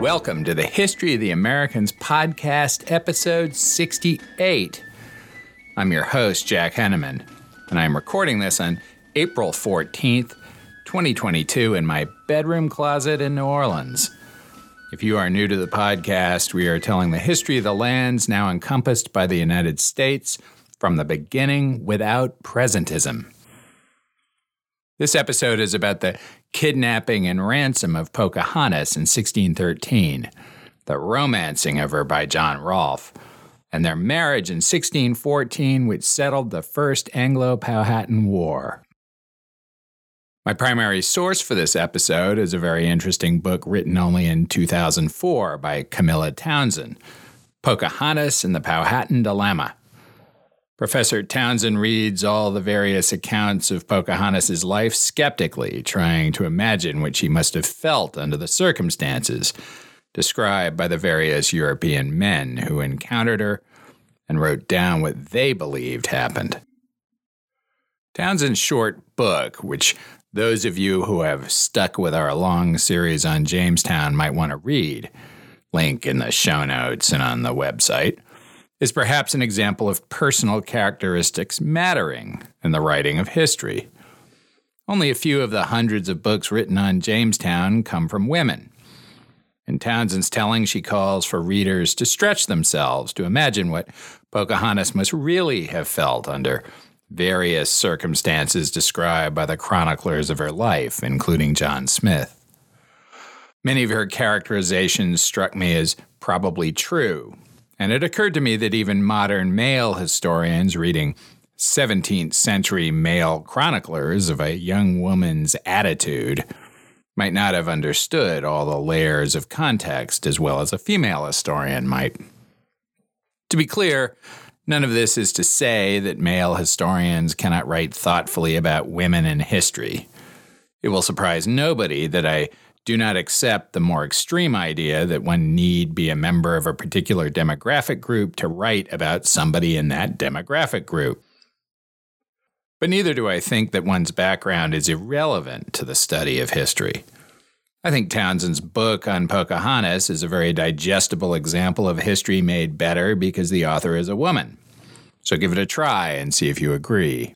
Welcome to the History of the Americans podcast, episode 68. I'm your host, Jack Henneman, and I'm recording this on April 14th, 2022, in my bedroom closet in New Orleans. If you are new to the podcast, we are telling the history of the lands now encompassed by the United States from the beginning without presentism. This episode is about the kidnapping and ransom of Pocahontas in 1613, the romancing of her by John Rolfe, and their marriage in 1614, which settled the First Anglo Powhatan War. My primary source for this episode is a very interesting book written only in 2004 by Camilla Townsend Pocahontas and the Powhatan Dilemma. Professor Townsend reads all the various accounts of Pocahontas' life skeptically, trying to imagine what she must have felt under the circumstances described by the various European men who encountered her and wrote down what they believed happened. Townsend's short book, which those of you who have stuck with our long series on Jamestown might want to read, link in the show notes and on the website, is perhaps an example of personal characteristics mattering in the writing of history. Only a few of the hundreds of books written on Jamestown come from women. In Townsend's telling, she calls for readers to stretch themselves to imagine what Pocahontas must really have felt under various circumstances described by the chroniclers of her life, including John Smith. Many of her characterizations struck me as probably true, and it occurred to me that even modern male historians reading 17th century male chroniclers of a young woman's attitude might not have understood all the layers of context as well as a female historian might. To be clear, none of this is to say that male historians cannot write thoughtfully about women in history. It will surprise nobody that I do not accept the more extreme idea that one need be a member of a particular demographic group to write about somebody in that demographic group. But neither do I think that one's background is irrelevant to the study of history. I think Townsend's book on Pocahontas is a very digestible example of history made better because the author is a woman. So give it a try and see if you agree.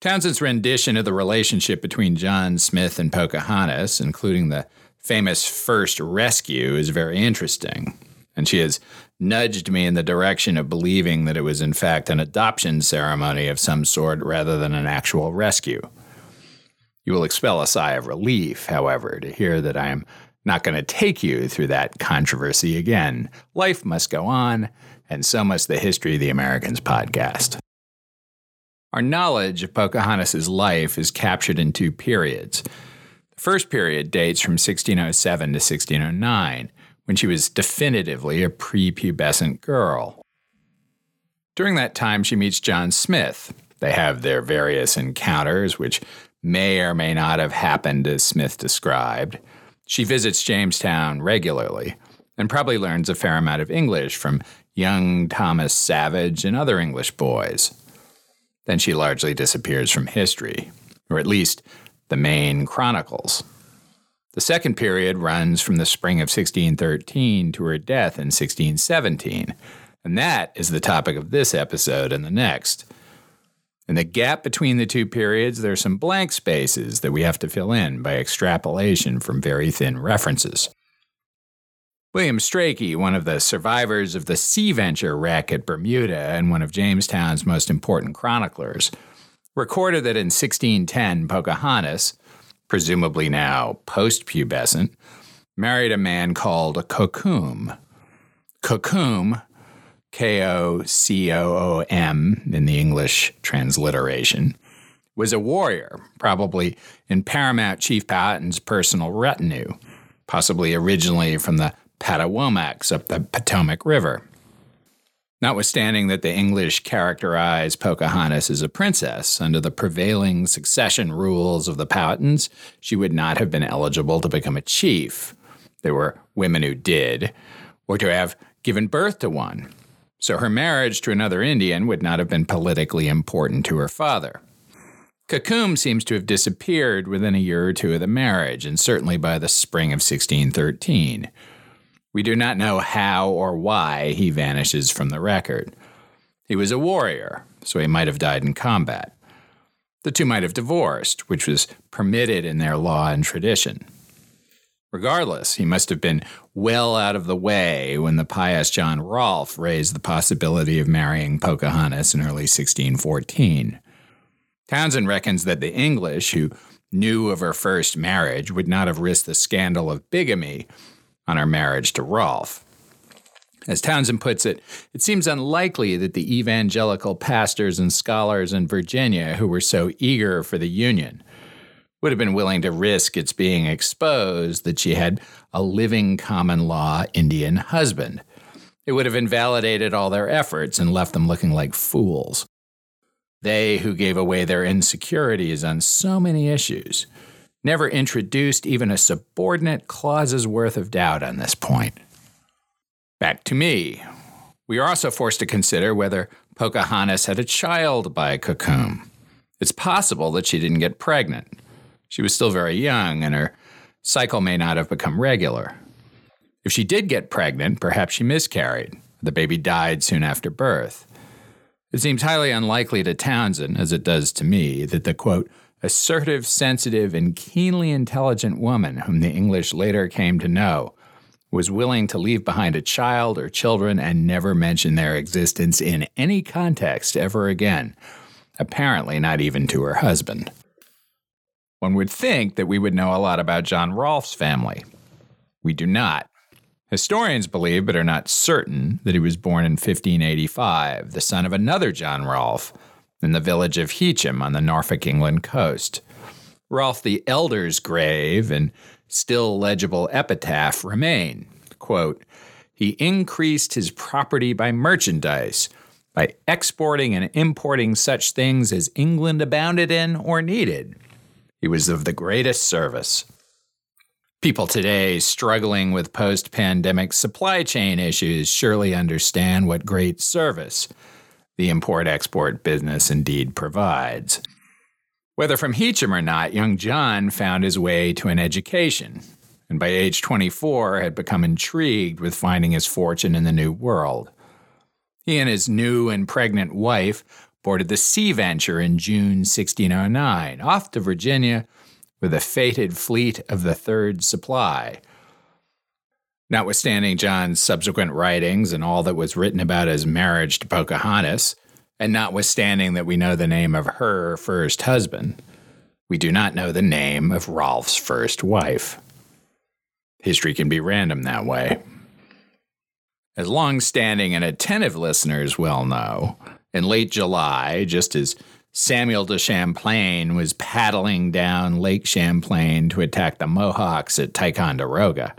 Townsend's rendition of the relationship between John Smith and Pocahontas, including the famous first rescue, is very interesting. And she has nudged me in the direction of believing that it was, in fact, an adoption ceremony of some sort rather than an actual rescue. You will expel a sigh of relief, however, to hear that I am not going to take you through that controversy again. Life must go on, and so must the History of the Americans podcast. Our knowledge of Pocahontas' life is captured in two periods. The first period dates from 1607 to 1609, when she was definitively a prepubescent girl. During that time, she meets John Smith. They have their various encounters, which may or may not have happened as Smith described. She visits Jamestown regularly and probably learns a fair amount of English from young Thomas Savage and other English boys. Then she largely disappears from history, or at least the main chronicles. The second period runs from the spring of 1613 to her death in 1617, and that is the topic of this episode and the next. In the gap between the two periods, there are some blank spaces that we have to fill in by extrapolation from very thin references. William Strachey, one of the survivors of the Sea Venture wreck at Bermuda and one of Jamestown's most important chroniclers, recorded that in 1610, Pocahontas, presumably now post-pubescent, married a man called Kocoum. Kocoum, K O C O O M in the English transliteration, was a warrior, probably in Paramount Chief Powhatan's personal retinue, possibly originally from the Patawomecs up the Potomac River. Notwithstanding that the English characterize Pocahontas as a princess, under the prevailing succession rules of the Powhatans, she would not have been eligible to become a chief. There were women who did, or to have given birth to one. So her marriage to another Indian would not have been politically important to her father. Kocoum seems to have disappeared within a year or two of the marriage, and certainly by the spring of 1613. We do not know how or why he vanishes from the record. He was a warrior, so he might have died in combat. The two might have divorced, which was permitted in their law and tradition. Regardless, he must have been well out of the way when the pious John Rolfe raised the possibility of marrying Pocahontas in early 1614. Townsend reckons that the English, who knew of her first marriage, would not have risked the scandal of bigamy on her marriage to Rolfe. As Townsend puts it, it seems unlikely that the evangelical pastors and scholars in Virginia who were so eager for the Union would have been willing to risk its being exposed that she had a living common law Indian husband. It would have invalidated all their efforts and left them looking like fools. They who gave away their insecurities on so many issues never introduced even a subordinate clause's worth of doubt on this point. Back to me. We are also forced to consider whether Pocahontas had a child by Kocoum. It's possible that she didn't get pregnant. She was still very young, and her cycle may not have become regular. If she did get pregnant, perhaps she miscarried. The baby died soon after birth. It seems highly unlikely to Townsend, as it does to me, that the quote, assertive, sensitive, and keenly intelligent woman whom the English later came to know was willing to leave behind a child or children and never mention their existence in any context ever again, apparently not even to her husband. One would think that we would know a lot about John Rolfe's family. We do not. Historians believe, but are not certain, that he was born in 1585, the son of another John Rolfe, in the village of Heacham on the Norfolk, England coast. Rolfe the Elder's grave and still legible epitaph remain. Quote, he increased his property by merchandise, by exporting and importing such things as England abounded in or needed. He was of the greatest service. People today struggling with post pandemic supply chain issues surely understand what great service the import export business indeed provides. Whether from Heacham or not, young John found his way to an education, and by age 24 had become intrigued with finding his fortune in the New World. He and his new and pregnant wife boarded the Sea Venture in June 1609, off to Virginia with a fated fleet of the Third Supply. Notwithstanding John's subsequent writings and all that was written about his marriage to Pocahontas, and notwithstanding that we know the name of her first husband, we do not know the name of Rolfe's first wife. History can be random that way. As long standing and attentive listeners well know, in late July, just as Samuel de Champlain was paddling down Lake Champlain to attack the Mohawks at Ticonderoga.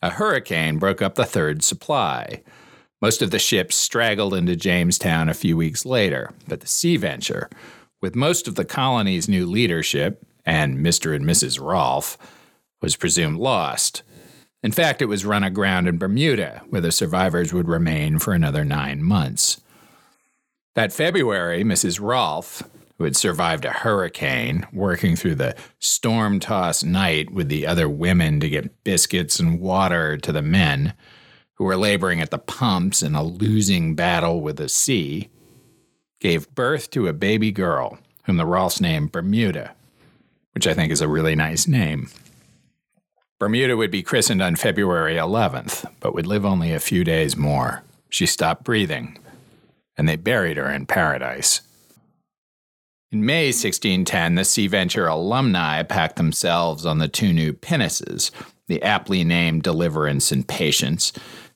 A hurricane broke up the third supply. Most of the ships straggled into Jamestown a few weeks later, but the Sea Venture, with most of the colony's new leadership and Mr. and Mrs. Rolfe, was presumed lost. In fact, it was run aground in Bermuda, where the survivors would remain for another nine months. That February, Mrs. Rolfe, who had survived a hurricane, working through the storm tossed night with the other women to get biscuits and water to the men, who were laboring at the pumps in a losing battle with the sea, gave birth to a baby girl whom the Rolfes named Bermuda, which I think is a really nice name. Bermuda would be christened on February 11th, but would live only a few days more. She stopped breathing and they buried her in paradise. In May 1610, the Sea Venture alumni packed themselves on the two new pinnaces, the aptly named Deliverance and Patience,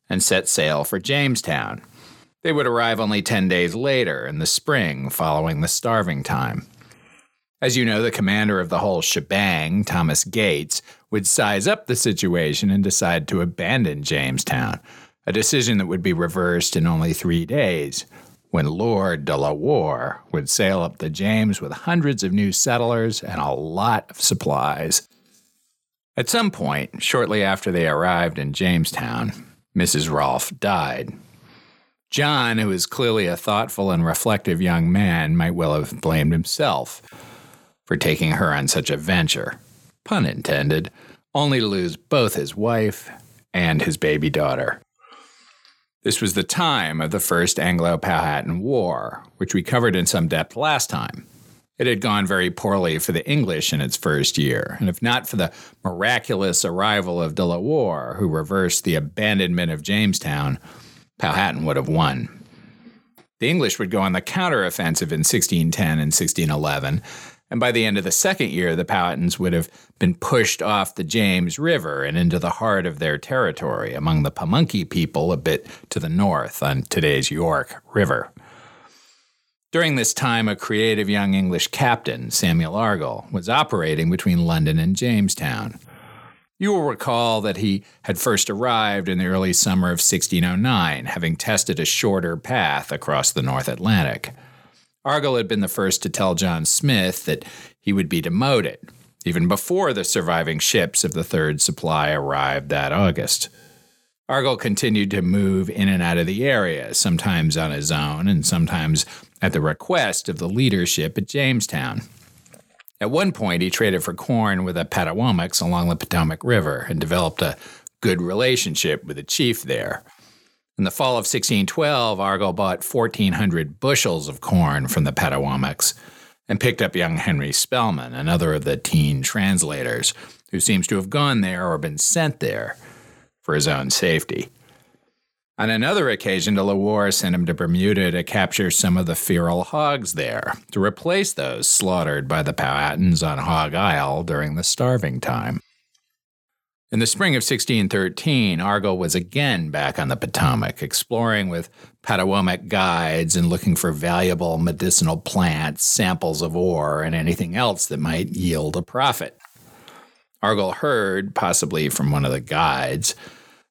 and set sail for Jamestown. They would arrive only 10 days later, in the spring following the starving time. As you know, the commander of the whole shebang, Thomas Gates, would size up the situation and decide to abandon Jamestown, a decision that would be reversed in only three days when Lord de la Warr would sail up the James with hundreds of new settlers and a lot of supplies. At some point, shortly after they arrived in Jamestown, Mrs. Rolfe died. John, who was clearly a thoughtful and reflective young man, might well have blamed himself. for taking her on such a venture, pun intended, only to lose both his wife and his baby daughter. This was the time of the First Anglo Powhatan War, which we covered in some depth last time. It had gone very poorly for the English in its first year, and if not for the miraculous arrival of De La Warr, who reversed the abandonment of Jamestown, Powhatan would have won. The English would go on the counteroffensive in 1610 and 1611, and by the end of the second year, the Powhatans would have been pushed off the James River and into the heart of their territory among the Pamunkey people a bit to the north on today's York River. During this time, a creative young English captain, Samuel Argall, was operating between London and Jamestown. You will recall that he had first arrived in the early summer of 1609, having tested a shorter path across the North Atlantic. Argall had been the first to tell John Smith that he would be demoted, even before the surviving ships of the third supply arrived that August. Argall continued to move in and out of the area, sometimes on his own and sometimes at the request of the leadership at Jamestown. At one point, he traded for corn with the Patawomecs along the Potomac River and developed a good relationship with the chief there. In the fall of 1612, Argall bought 1,400 bushels of corn from the Patawomecs and picked up young Henry Spellman, another of the teen translators, who seems to have gone there or been sent there for his own safety. On another occasion, De La Warr sent him to Bermuda to capture some of the feral hogs there, to replace those slaughtered by the Powhatans on Hog Isle during the starving time. In the spring of 1613, Argall was again back on the Potomac, exploring with Patawomeck guides and looking for valuable medicinal plants, samples of ore, and anything else that might yield a profit. Argall heard, possibly from one of the guides,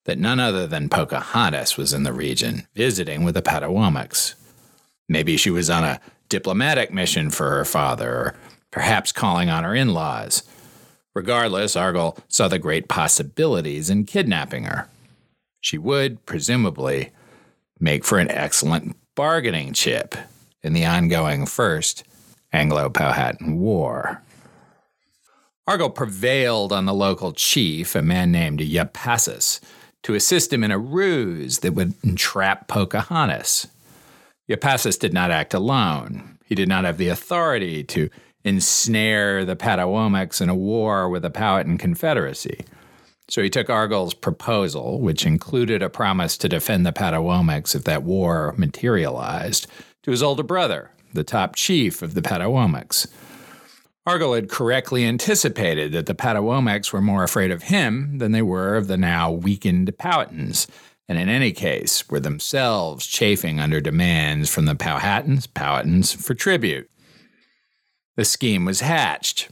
that none other than Pocahontas was in the region, visiting with the Patawomecs. Maybe she was on a diplomatic mission for her father, or perhaps calling on her in laws. Regardless, Argall saw the great possibilities in kidnapping her. She would, presumably, make for an excellent bargaining chip in the ongoing First Anglo Powhatan War. Argall prevailed on the local chief, a man named Yapassus, to assist him in a ruse that would entrap Pocahontas. Yapassus did not act alone. He did not have the authority to ensnare the Patawomecs in a war with the Powhatan Confederacy. So he took Argall's proposal, which included a promise to defend the Patawomecs if that war materialized, to his older brother, the top chief of the Patawomecs. Argall had correctly anticipated that the Patawomecs were more afraid of him than they were of the now weakened Powhatans, and in any case were themselves chafing under demands from the Powhatans, Powhatans for tribute the scheme was hatched.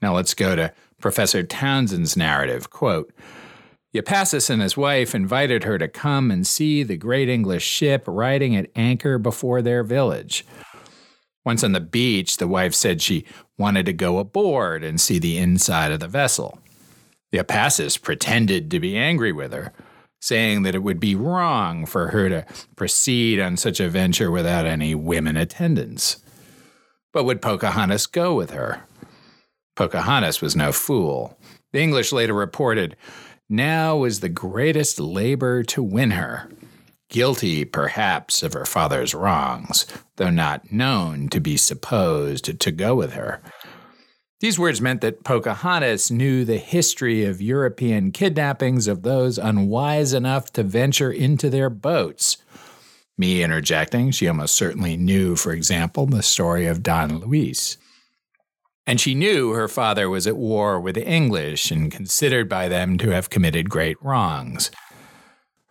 Now let's go to Professor Townsend's narrative. Quote, Yapassus and his wife invited her to come and see the great English ship riding at anchor before their village. Once on the beach, the wife said she wanted to go aboard and see the inside of the vessel. Yapassus pretended to be angry with her, saying that it would be wrong for her to proceed on such a venture without any women attendants. But would Pocahontas go with her? Pocahontas was no fool. The English later reported, Now was the greatest labor to win her. Guilty, perhaps, of her father's wrongs, though not known to be supposed to go with her. These words meant that Pocahontas knew the history of European kidnappings of those unwise enough to venture into their boats me interjecting, she almost certainly knew, for example, the story of Don Luis. And she knew her father was at war with the English and considered by them to have committed great wrongs.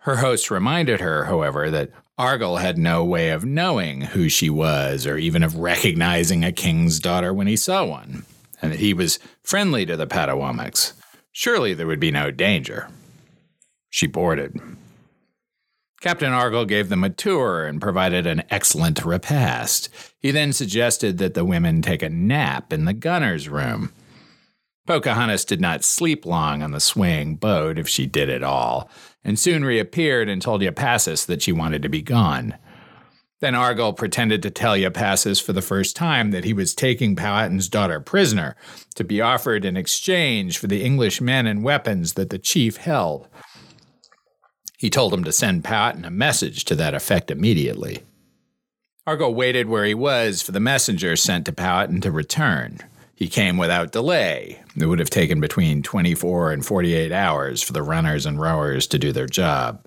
Her host reminded her, however, that Argall had no way of knowing who she was or even of recognizing a king's daughter when he saw one, and that he was friendly to the Patawomecs. Surely there would be no danger. She boarded. Captain Argall gave them a tour and provided an excellent repast. He then suggested that the women take a nap in the gunner's room. Pocahontas did not sleep long on the swaying boat, if she did at all, and soon reappeared and told Yapassus that she wanted to be gone. Then Argall pretended to tell Yapassus for the first time that he was taking Powhatan's daughter prisoner to be offered in exchange for the English men and weapons that the chief held. He told him to send Powhatan a message to that effect immediately. Argall waited where he was for the messenger sent to Powhatan to return. He came without delay. It would have taken between 24 and 48 hours for the runners and rowers to do their job.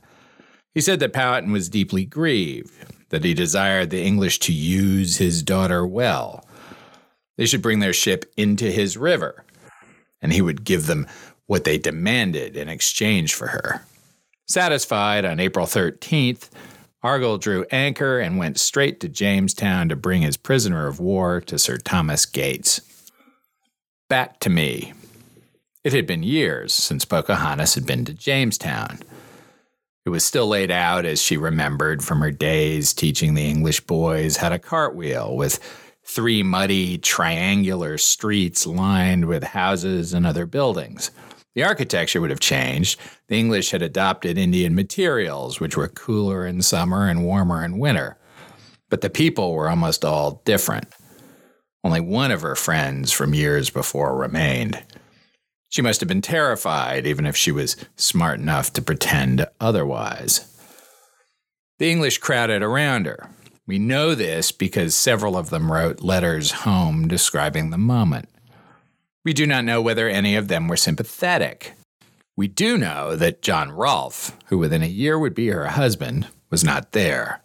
He said that Powhatan was deeply grieved, that he desired the English to use his daughter well. They should bring their ship into his river, and he would give them what they demanded in exchange for her. Satisfied, on April 13th, Argall drew anchor and went straight to Jamestown to bring his prisoner of war to Sir Thomas Gates. Back to me. It had been years since Pocahontas had been to Jamestown. It was still laid out as she remembered from her days teaching the English boys how to cartwheel, with three muddy, triangular streets lined with houses and other buildings. The architecture would have changed. The English had adopted Indian materials, which were cooler in summer and warmer in winter. But the people were almost all different. Only one of her friends from years before remained. She must have been terrified, even if she was smart enough to pretend otherwise. The English crowded around her. We know this because several of them wrote letters home describing the moment. We do not know whether any of them were sympathetic. We do know that John Rolfe, who within a year would be her husband, was not there.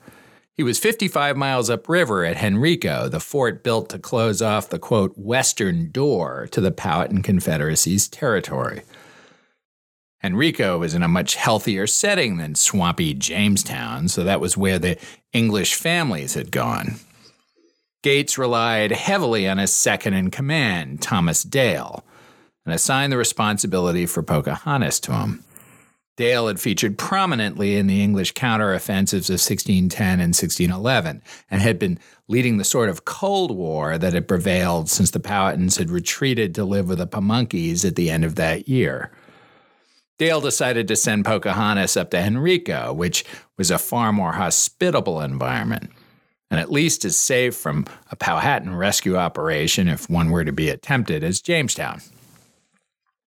He was 55 miles upriver at Henrico, the fort built to close off the quote, western door to the Powhatan Confederacy's territory. Henrico was in a much healthier setting than swampy Jamestown, so that was where the English families had gone. Gates relied heavily on his second in command, Thomas Dale, and assigned the responsibility for Pocahontas to him. Dale had featured prominently in the English counteroffensives of 1610 and 1611 and had been leading the sort of Cold War that had prevailed since the Powhatans had retreated to live with the Pamunkeys at the end of that year. Dale decided to send Pocahontas up to Henrico, which was a far more hospitable environment, and at least as safe from a Powhatan rescue operation if one were to be attempted as Jamestown.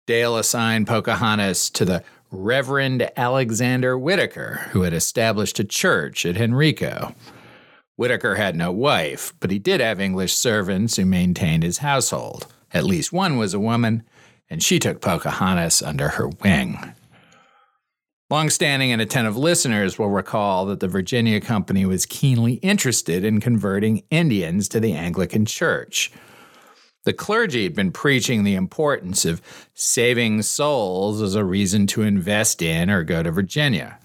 Dale assigned Pocahontas to the Reverend Alexander Whitaker, who had established a church at Henrico. Whitaker had no wife, but he did have English servants who maintained his household. At least one was a woman, and she took Pocahontas under her wing. Long-standing and attentive listeners will recall that the Virginia Company was keenly interested in converting Indians to the Anglican Church. The clergy had been preaching the importance of saving souls as a reason to invest in or go to Virginia.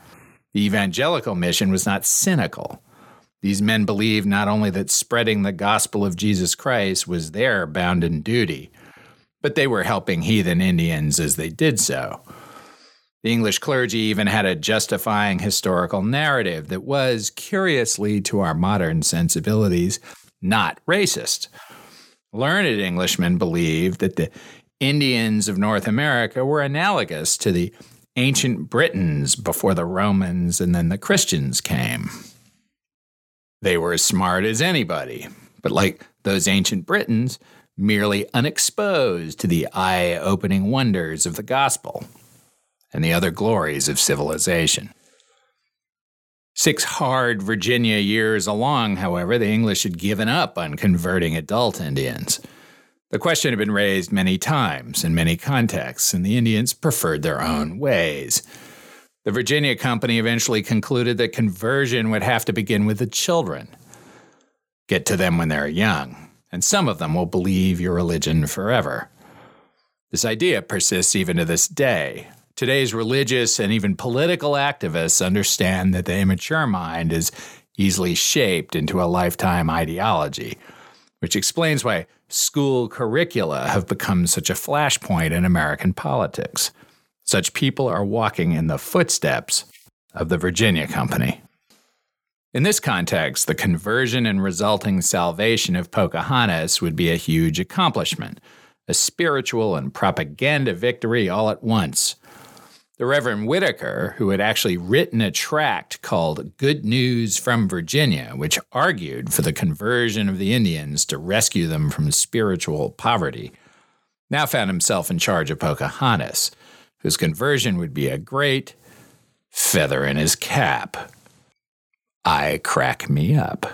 The evangelical mission was not cynical. These men believed not only that spreading the gospel of Jesus Christ was their bounden duty, but they were helping heathen Indians as they did so. The English clergy even had a justifying historical narrative that was, curiously to our modern sensibilities, not racist. Learned Englishmen believed that the Indians of North America were analogous to the ancient Britons before the Romans and then the Christians came. They were as smart as anybody, but like those ancient Britons, merely unexposed to the eye opening wonders of the gospel and the other glories of civilization. Six hard Virginia years along, however, the English had given up on converting adult Indians. The question had been raised many times in many contexts, and the Indians preferred their own ways. The Virginia Company eventually concluded that conversion would have to begin with the children. Get to them when they're young, and some of them will believe your religion forever. This idea persists even to this day, Today's religious and even political activists understand that the immature mind is easily shaped into a lifetime ideology, which explains why school curricula have become such a flashpoint in American politics. Such people are walking in the footsteps of the Virginia Company. In this context, the conversion and resulting salvation of Pocahontas would be a huge accomplishment, a spiritual and propaganda victory all at once. The Reverend Whitaker, who had actually written a tract called Good News from Virginia, which argued for the conversion of the Indians to rescue them from spiritual poverty, now found himself in charge of Pocahontas, whose conversion would be a great feather in his cap. I crack me up.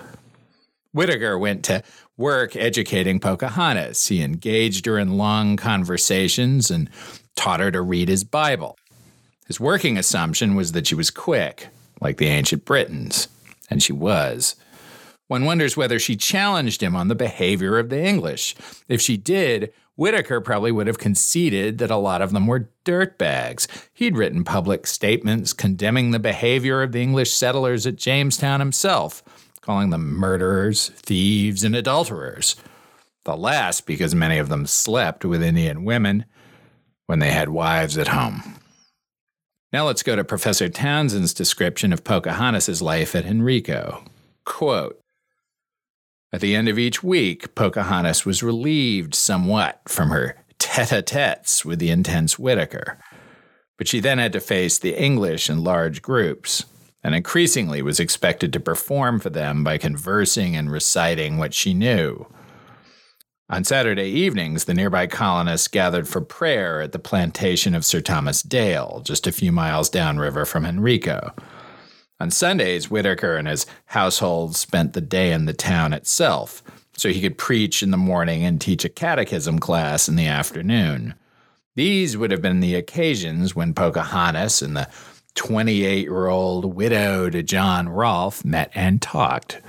Whitaker went to work educating Pocahontas. He engaged her in long conversations and taught her to read his Bible. His working assumption was that she was quick, like the ancient Britons, and she was. One wonders whether she challenged him on the behavior of the English. If she did, Whitaker probably would have conceded that a lot of them were dirtbags. He'd written public statements condemning the behavior of the English settlers at Jamestown himself, calling them murderers, thieves, and adulterers. The last because many of them slept with Indian women when they had wives at home. Now let's go to Professor Townsend's description of Pocahontas' life at Henrico. Quote At the end of each week, Pocahontas was relieved somewhat from her tete a tetes with the intense Whitaker. But she then had to face the English in large groups, and increasingly was expected to perform for them by conversing and reciting what she knew. On Saturday evenings, the nearby colonists gathered for prayer at the plantation of Sir Thomas Dale, just a few miles downriver from Henrico. On Sundays, Whitaker and his household spent the day in the town itself, so he could preach in the morning and teach a catechism class in the afternoon. These would have been the occasions when Pocahontas and the 28 year old widowed John Rolfe met and talked.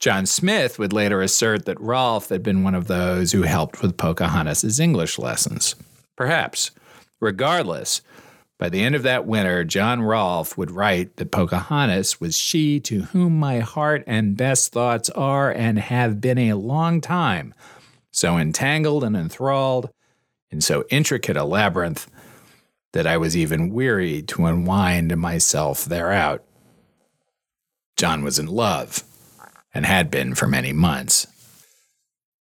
John Smith would later assert that Rolfe had been one of those who helped with Pocahontas' English lessons. Perhaps. Regardless, by the end of that winter, John Rolfe would write that Pocahontas was she to whom my heart and best thoughts are and have been a long time, so entangled and enthralled in so intricate a labyrinth that I was even weary to unwind myself thereout. John was in love and had been for many months.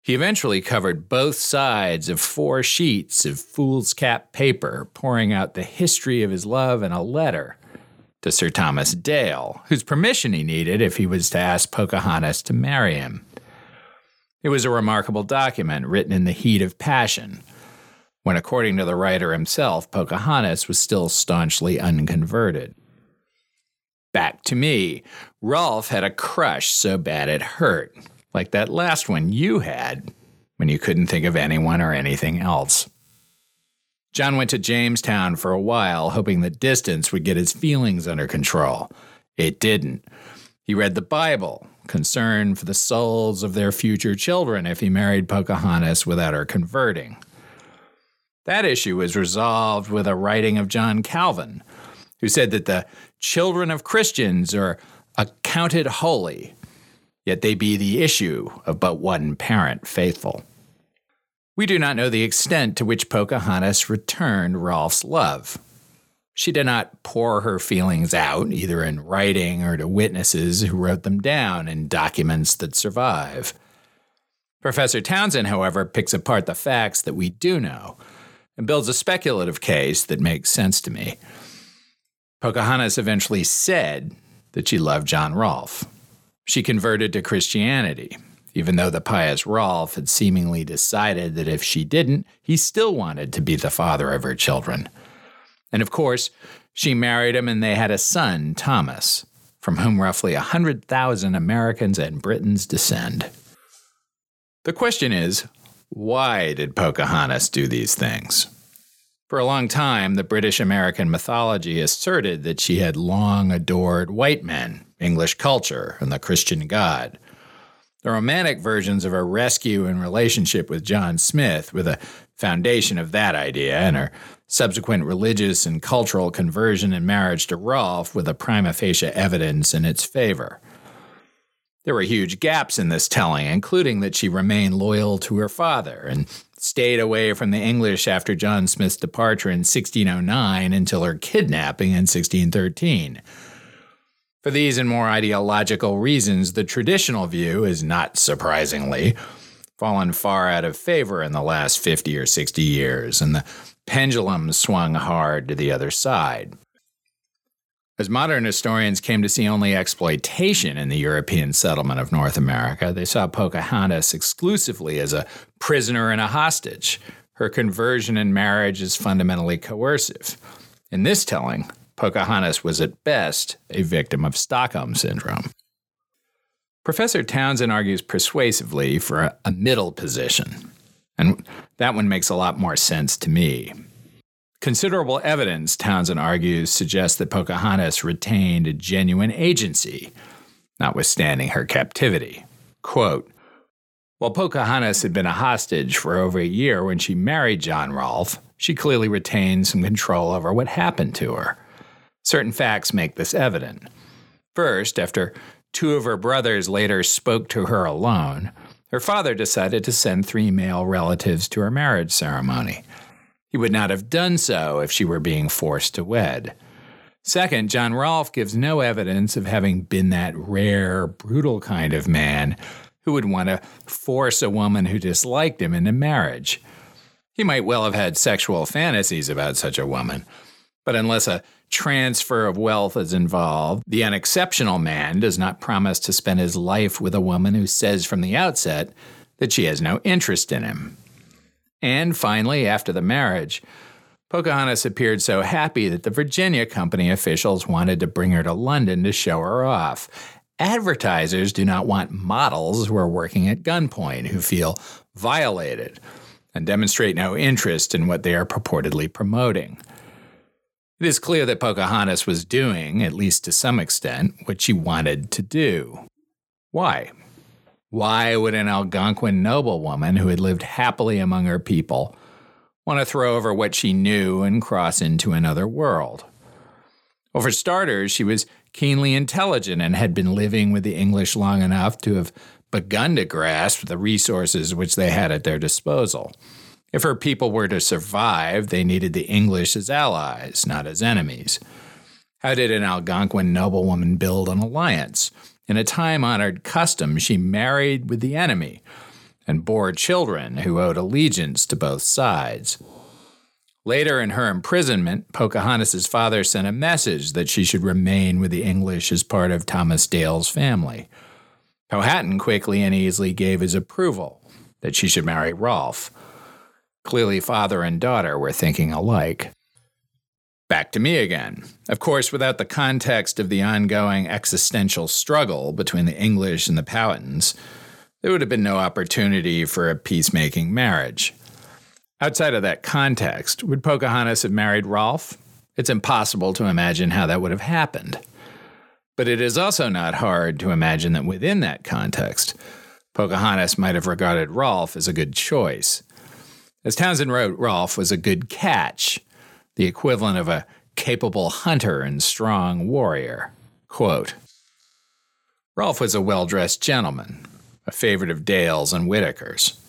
He eventually covered both sides of four sheets of foolscap paper, pouring out the history of his love in a letter to Sir Thomas Dale, whose permission he needed if he was to ask Pocahontas to marry him. It was a remarkable document written in the heat of passion, when, according to the writer himself, Pocahontas was still staunchly unconverted. Back to me. Rolfe had a crush so bad it hurt, like that last one you had when you couldn't think of anyone or anything else. John went to Jamestown for a while, hoping that distance would get his feelings under control. It didn't. He read the Bible, concerned for the souls of their future children if he married Pocahontas without her converting. That issue was resolved with a writing of John Calvin, who said that the children of Christians are accounted holy, yet they be the issue of but one parent faithful. We do not know the extent to which Pocahontas returned Rolfe's love. She did not pour her feelings out, either in writing or to witnesses who wrote them down in documents that survive. Professor Townsend, however, picks apart the facts that we do know and builds a speculative case that makes sense to me. Pocahontas eventually said that she loved John Rolfe. She converted to Christianity, even though the pious Rolfe had seemingly decided that if she didn't, he still wanted to be the father of her children. And of course, she married him and they had a son, Thomas, from whom roughly a 100,000 Americans and Britons descend. The question is why did Pocahontas do these things? For a long time, the British American mythology asserted that she had long adored white men, English culture, and the Christian God. The romantic versions of her rescue and relationship with John Smith were the foundation of that idea, and her subsequent religious and cultural conversion and marriage to Rolfe were the prima facie evidence in its favor. There were huge gaps in this telling, including that she remained loyal to her father and stayed away from the English after John Smith's departure in 1609 until her kidnapping in 1613. For these and more ideological reasons, the traditional view is not surprisingly fallen far out of favor in the last 50 or 60 years, and the pendulum swung hard to the other side. As modern historians came to see only exploitation in the European settlement of North America, they saw Pocahontas exclusively as a prisoner and a hostage. Her conversion and marriage is fundamentally coercive. In this telling, Pocahontas was at best a victim of Stockholm Syndrome. Professor Townsend argues persuasively for a, middle position, and that one makes a lot more sense to me. Considerable evidence, Townsend argues, suggests that Pocahontas retained a genuine agency, notwithstanding her captivity. Quote, while Pocahontas had been a hostage for over a year when she married John Rolfe, she clearly retained some control over what happened to her. Certain facts make this evident. First, after two of her brothers later spoke to her alone, her father decided to send three male relatives to her marriage ceremony. He would not have done so if she were being forced to wed. Second, John Rolfe gives no evidence of having been that rare, brutal kind of man who would want to force a woman who disliked him into marriage. He might well have had sexual fantasies about such a woman, but unless a transfer of wealth is involved, the unexceptional man does not promise to spend his life with a woman who says from the outset that she has no interest in him. And finally, after the marriage, Pocahontas appeared so happy that the Virginia Company officials wanted to bring her to London to show her off. Advertisers do not want models who are working at gunpoint who feel violated and demonstrate no interest in what they are purportedly promoting. It is clear that Pocahontas was doing, at least to some extent, what she wanted to do. Why? Why would an Algonquin noblewoman who had lived happily among her people want to throw over what she knew and cross into another world? Well, for starters, she was keenly intelligent and had been living with the English long enough to have begun to grasp the resources which they had at their disposal. If her people were to survive, they needed the English as allies, not as enemies. How did an Algonquin noblewoman build an alliance? In a time honored custom, she married with the enemy and bore children who owed allegiance to both sides. Later in her imprisonment, Pocahontas's father sent a message that she should remain with the English as part of Thomas Dale's family. Powhatan quickly and easily gave his approval that she should marry Rolfe. Clearly, father and daughter were thinking alike. Back to me again. Of course, without the context of the ongoing existential struggle between the English and the Powhatans, there would have been no opportunity for a peacemaking marriage. Outside of that context, would Pocahontas have married Rolfe? It's impossible to imagine how that would have happened. But it is also not hard to imagine that within that context, Pocahontas might have regarded Rolfe as a good choice. As Townsend wrote, Rolfe was a good catch the equivalent of a capable hunter and strong warrior. Quote, Rolfe was a well dressed gentleman, a favorite of Dale's and Whitaker's.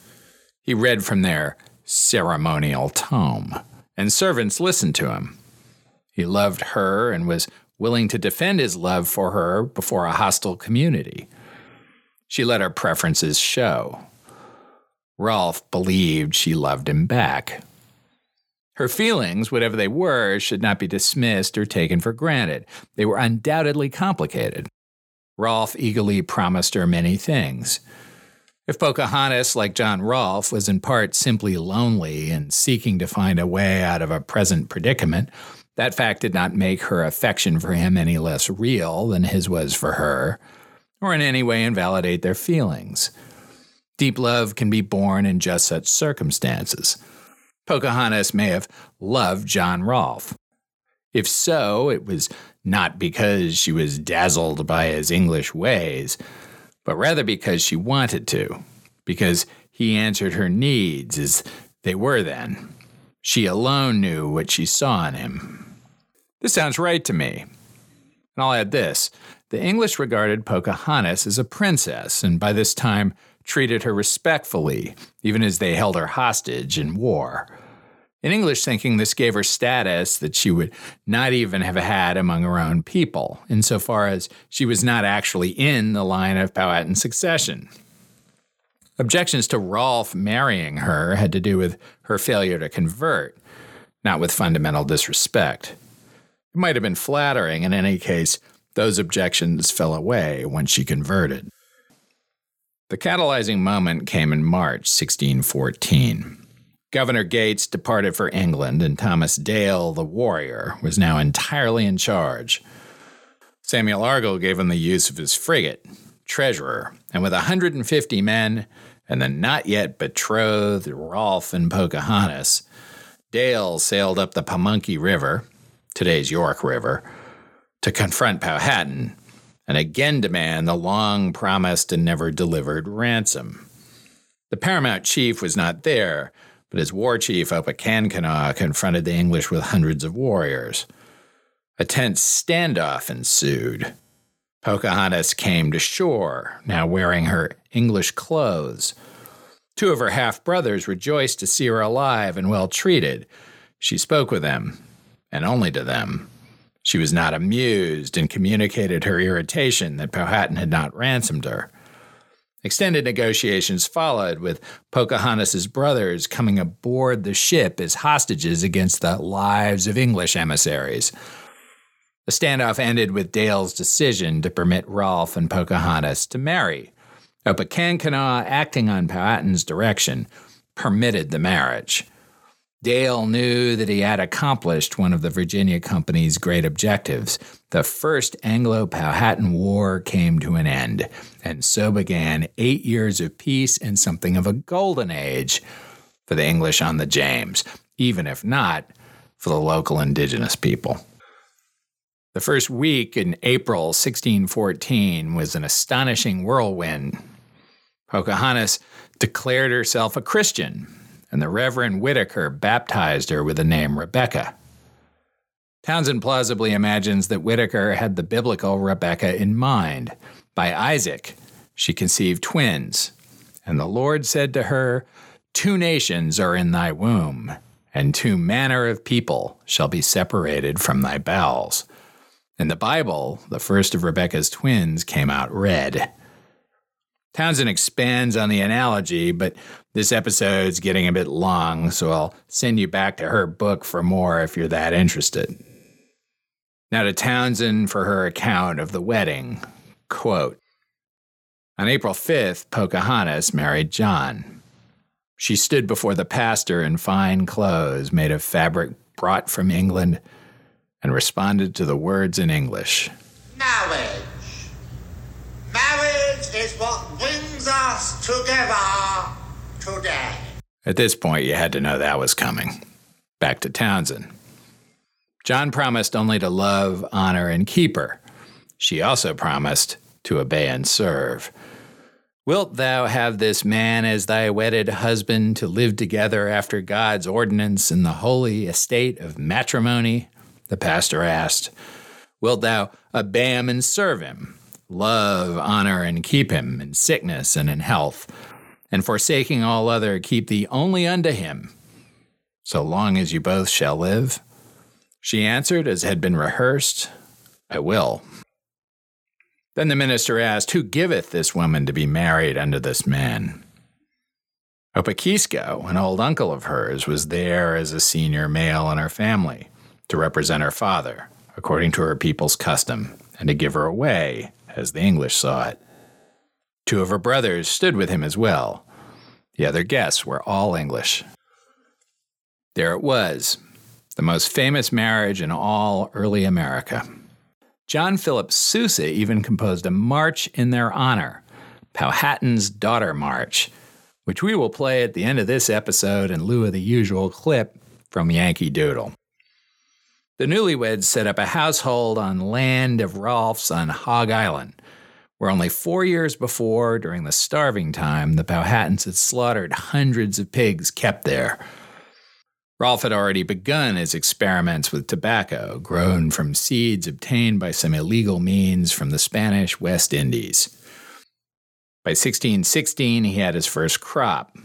He read from their ceremonial tome, and servants listened to him. He loved her and was willing to defend his love for her before a hostile community. She let her preferences show. Rolfe believed she loved him back. Her feelings, whatever they were, should not be dismissed or taken for granted. They were undoubtedly complicated. Rolfe eagerly promised her many things. If Pocahontas, like John Rolfe, was in part simply lonely and seeking to find a way out of a present predicament, that fact did not make her affection for him any less real than his was for her, or in any way invalidate their feelings. Deep love can be born in just such circumstances. Pocahontas may have loved John Rolfe. If so, it was not because she was dazzled by his English ways, but rather because she wanted to, because he answered her needs as they were then. She alone knew what she saw in him. This sounds right to me. And I'll add this the English regarded Pocahontas as a princess, and by this time treated her respectfully, even as they held her hostage in war. In English thinking, this gave her status that she would not even have had among her own people, insofar as she was not actually in the line of Powhatan succession. Objections to Rolfe marrying her had to do with her failure to convert, not with fundamental disrespect. It might have been flattering, in any case, those objections fell away when she converted. The catalyzing moment came in March 1614. Governor Gates departed for England, and Thomas Dale, the warrior, was now entirely in charge. Samuel Argall gave him the use of his frigate, Treasurer, and with 150 men and the not yet betrothed Rolfe and Pocahontas, Dale sailed up the Pamunkey River, today's York River, to confront Powhatan and again demand the long promised and never delivered ransom. The paramount chief was not there, but his war chief Opechancanough confronted the English with hundreds of warriors. A tense standoff ensued. Pocahontas came to shore, now wearing her English clothes. Two of her half brothers rejoiced to see her alive and well treated. She spoke with them, and only to them. She was not amused and communicated her irritation that Powhatan had not ransomed her. Extended negotiations followed, with Pocahontas's brothers coming aboard the ship as hostages against the lives of English emissaries. The standoff ended with Dale's decision to permit Rolfe and Pocahontas to marry. Opechancanough, acting on Powhatan's direction, permitted the marriage. Dale knew that he had accomplished one of the Virginia Company's great objectives. The First Anglo Powhatan War came to an end, and so began eight years of peace and something of a golden age for the English on the James, even if not for the local indigenous people. The first week in April 1614 was an astonishing whirlwind. Pocahontas declared herself a Christian and the Reverend Whitaker baptized her with the name Rebecca. Townsend plausibly imagines that Whitaker had the biblical Rebecca in mind. By Isaac, she conceived twins, and the Lord said to her, Two nations are in thy womb, and two manner of people shall be separated from thy bowels. In the Bible, the first of Rebecca's twins came out red. Townsend expands on the analogy, but this episode's getting a bit long, so I'll send you back to her book for more if you're that interested. Now to Townsend for her account of the wedding. Quote On April 5th, Pocahontas married John. She stood before the pastor in fine clothes made of fabric brought from England and responded to the words in English. Marriage. Marriage is what brings us together today. At this point, you had to know that was coming. Back to Townsend. John promised only to love, honor, and keep her. She also promised to obey and serve. Wilt thou have this man as thy wedded husband to live together after God's ordinance in the holy estate of matrimony? The pastor asked. Wilt thou obey him and serve him? Love, honor, and keep him in sickness and in health? and forsaking all other, keep thee only unto him, so long as you both shall live? She answered, as had been rehearsed, I will. Then the minister asked, Who giveth this woman to be married unto this man? Opakisco, an old uncle of hers, was there as a senior male in her family to represent her father, according to her people's custom, and to give her away, as the English saw it. Two of her brothers stood with him as well. The other guests were all English. There it was, the most famous marriage in all early America. John Philip Sousa even composed a march in their honor, Powhatan's Daughter March, which we will play at the end of this episode in lieu of the usual clip from Yankee Doodle. The newlyweds set up a household on land of Rolfe's on Hog Island, where only four years before, during the starving time, the Powhatans had slaughtered hundreds of pigs kept there. Rolfe had already begun his experiments with tobacco, grown from seeds obtained by some illegal means from the Spanish West Indies. By 1616, he had his first crop,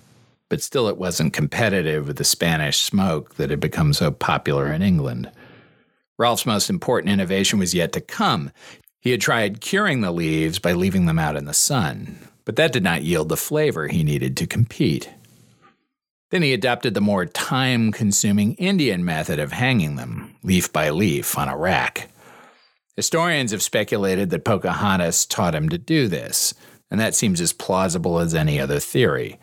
but still it wasn't competitive with the Spanish smoke that had become so popular in England. Rolfe's most important innovation was yet to come. He had tried curing the leaves by leaving them out in the sun, but that did not yield the flavor he needed to compete. Then he adopted the more time consuming Indian method of hanging them, leaf by leaf, on a rack. Historians have speculated that Pocahontas taught him to do this, and that seems as plausible as any other theory.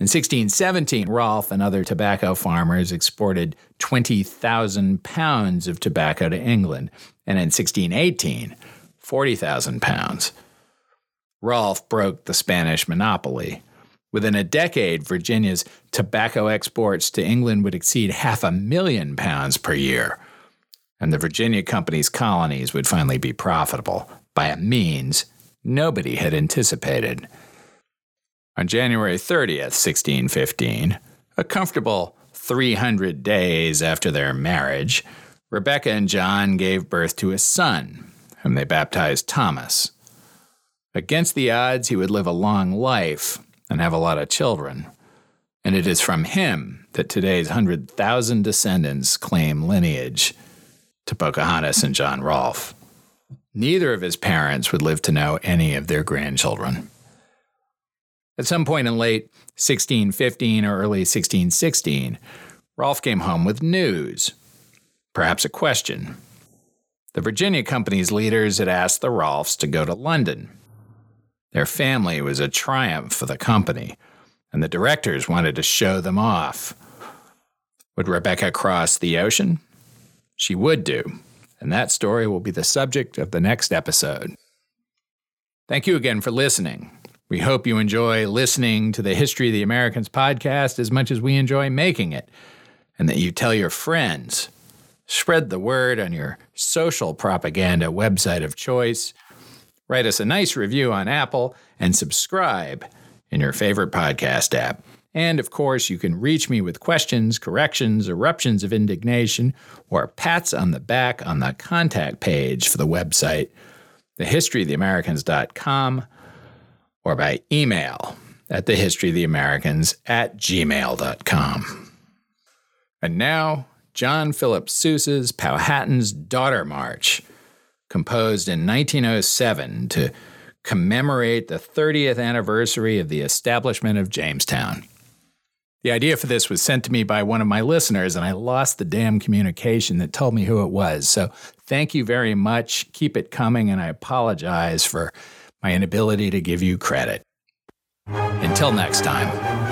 In 1617, Rolfe and other tobacco farmers exported 20,000 pounds of tobacco to England, and in 1618, 40,000 pounds. Rolfe broke the Spanish monopoly. Within a decade, Virginia's tobacco exports to England would exceed half a million pounds per year, and the Virginia Company's colonies would finally be profitable by a means nobody had anticipated. On January 30th, 1615, a comfortable 300 days after their marriage, Rebecca and John gave birth to a son, whom they baptized Thomas. Against the odds, he would live a long life and have a lot of children. And it is from him that today's 100,000 descendants claim lineage to Pocahontas and John Rolfe. Neither of his parents would live to know any of their grandchildren. At some point in late 1615 or early 1616, Rolfe came home with news, perhaps a question. The Virginia Company's leaders had asked the Rolfes to go to London. Their family was a triumph for the company, and the directors wanted to show them off. Would Rebecca cross the ocean? She would do, and that story will be the subject of the next episode. Thank you again for listening. We hope you enjoy listening to the History of the Americans podcast as much as we enjoy making it, and that you tell your friends. Spread the word on your social propaganda website of choice. Write us a nice review on Apple and subscribe in your favorite podcast app. And of course, you can reach me with questions, corrections, eruptions of indignation, or pats on the back on the contact page for the website, thehistoryoftheamericans.com or by email at thehistoryoftheamericans at gmail.com. And now, John Philip Sousa's Powhatan's Daughter March, composed in 1907 to commemorate the 30th anniversary of the establishment of Jamestown. The idea for this was sent to me by one of my listeners, and I lost the damn communication that told me who it was. So thank you very much. Keep it coming, and I apologize for my inability to give you credit. Until next time.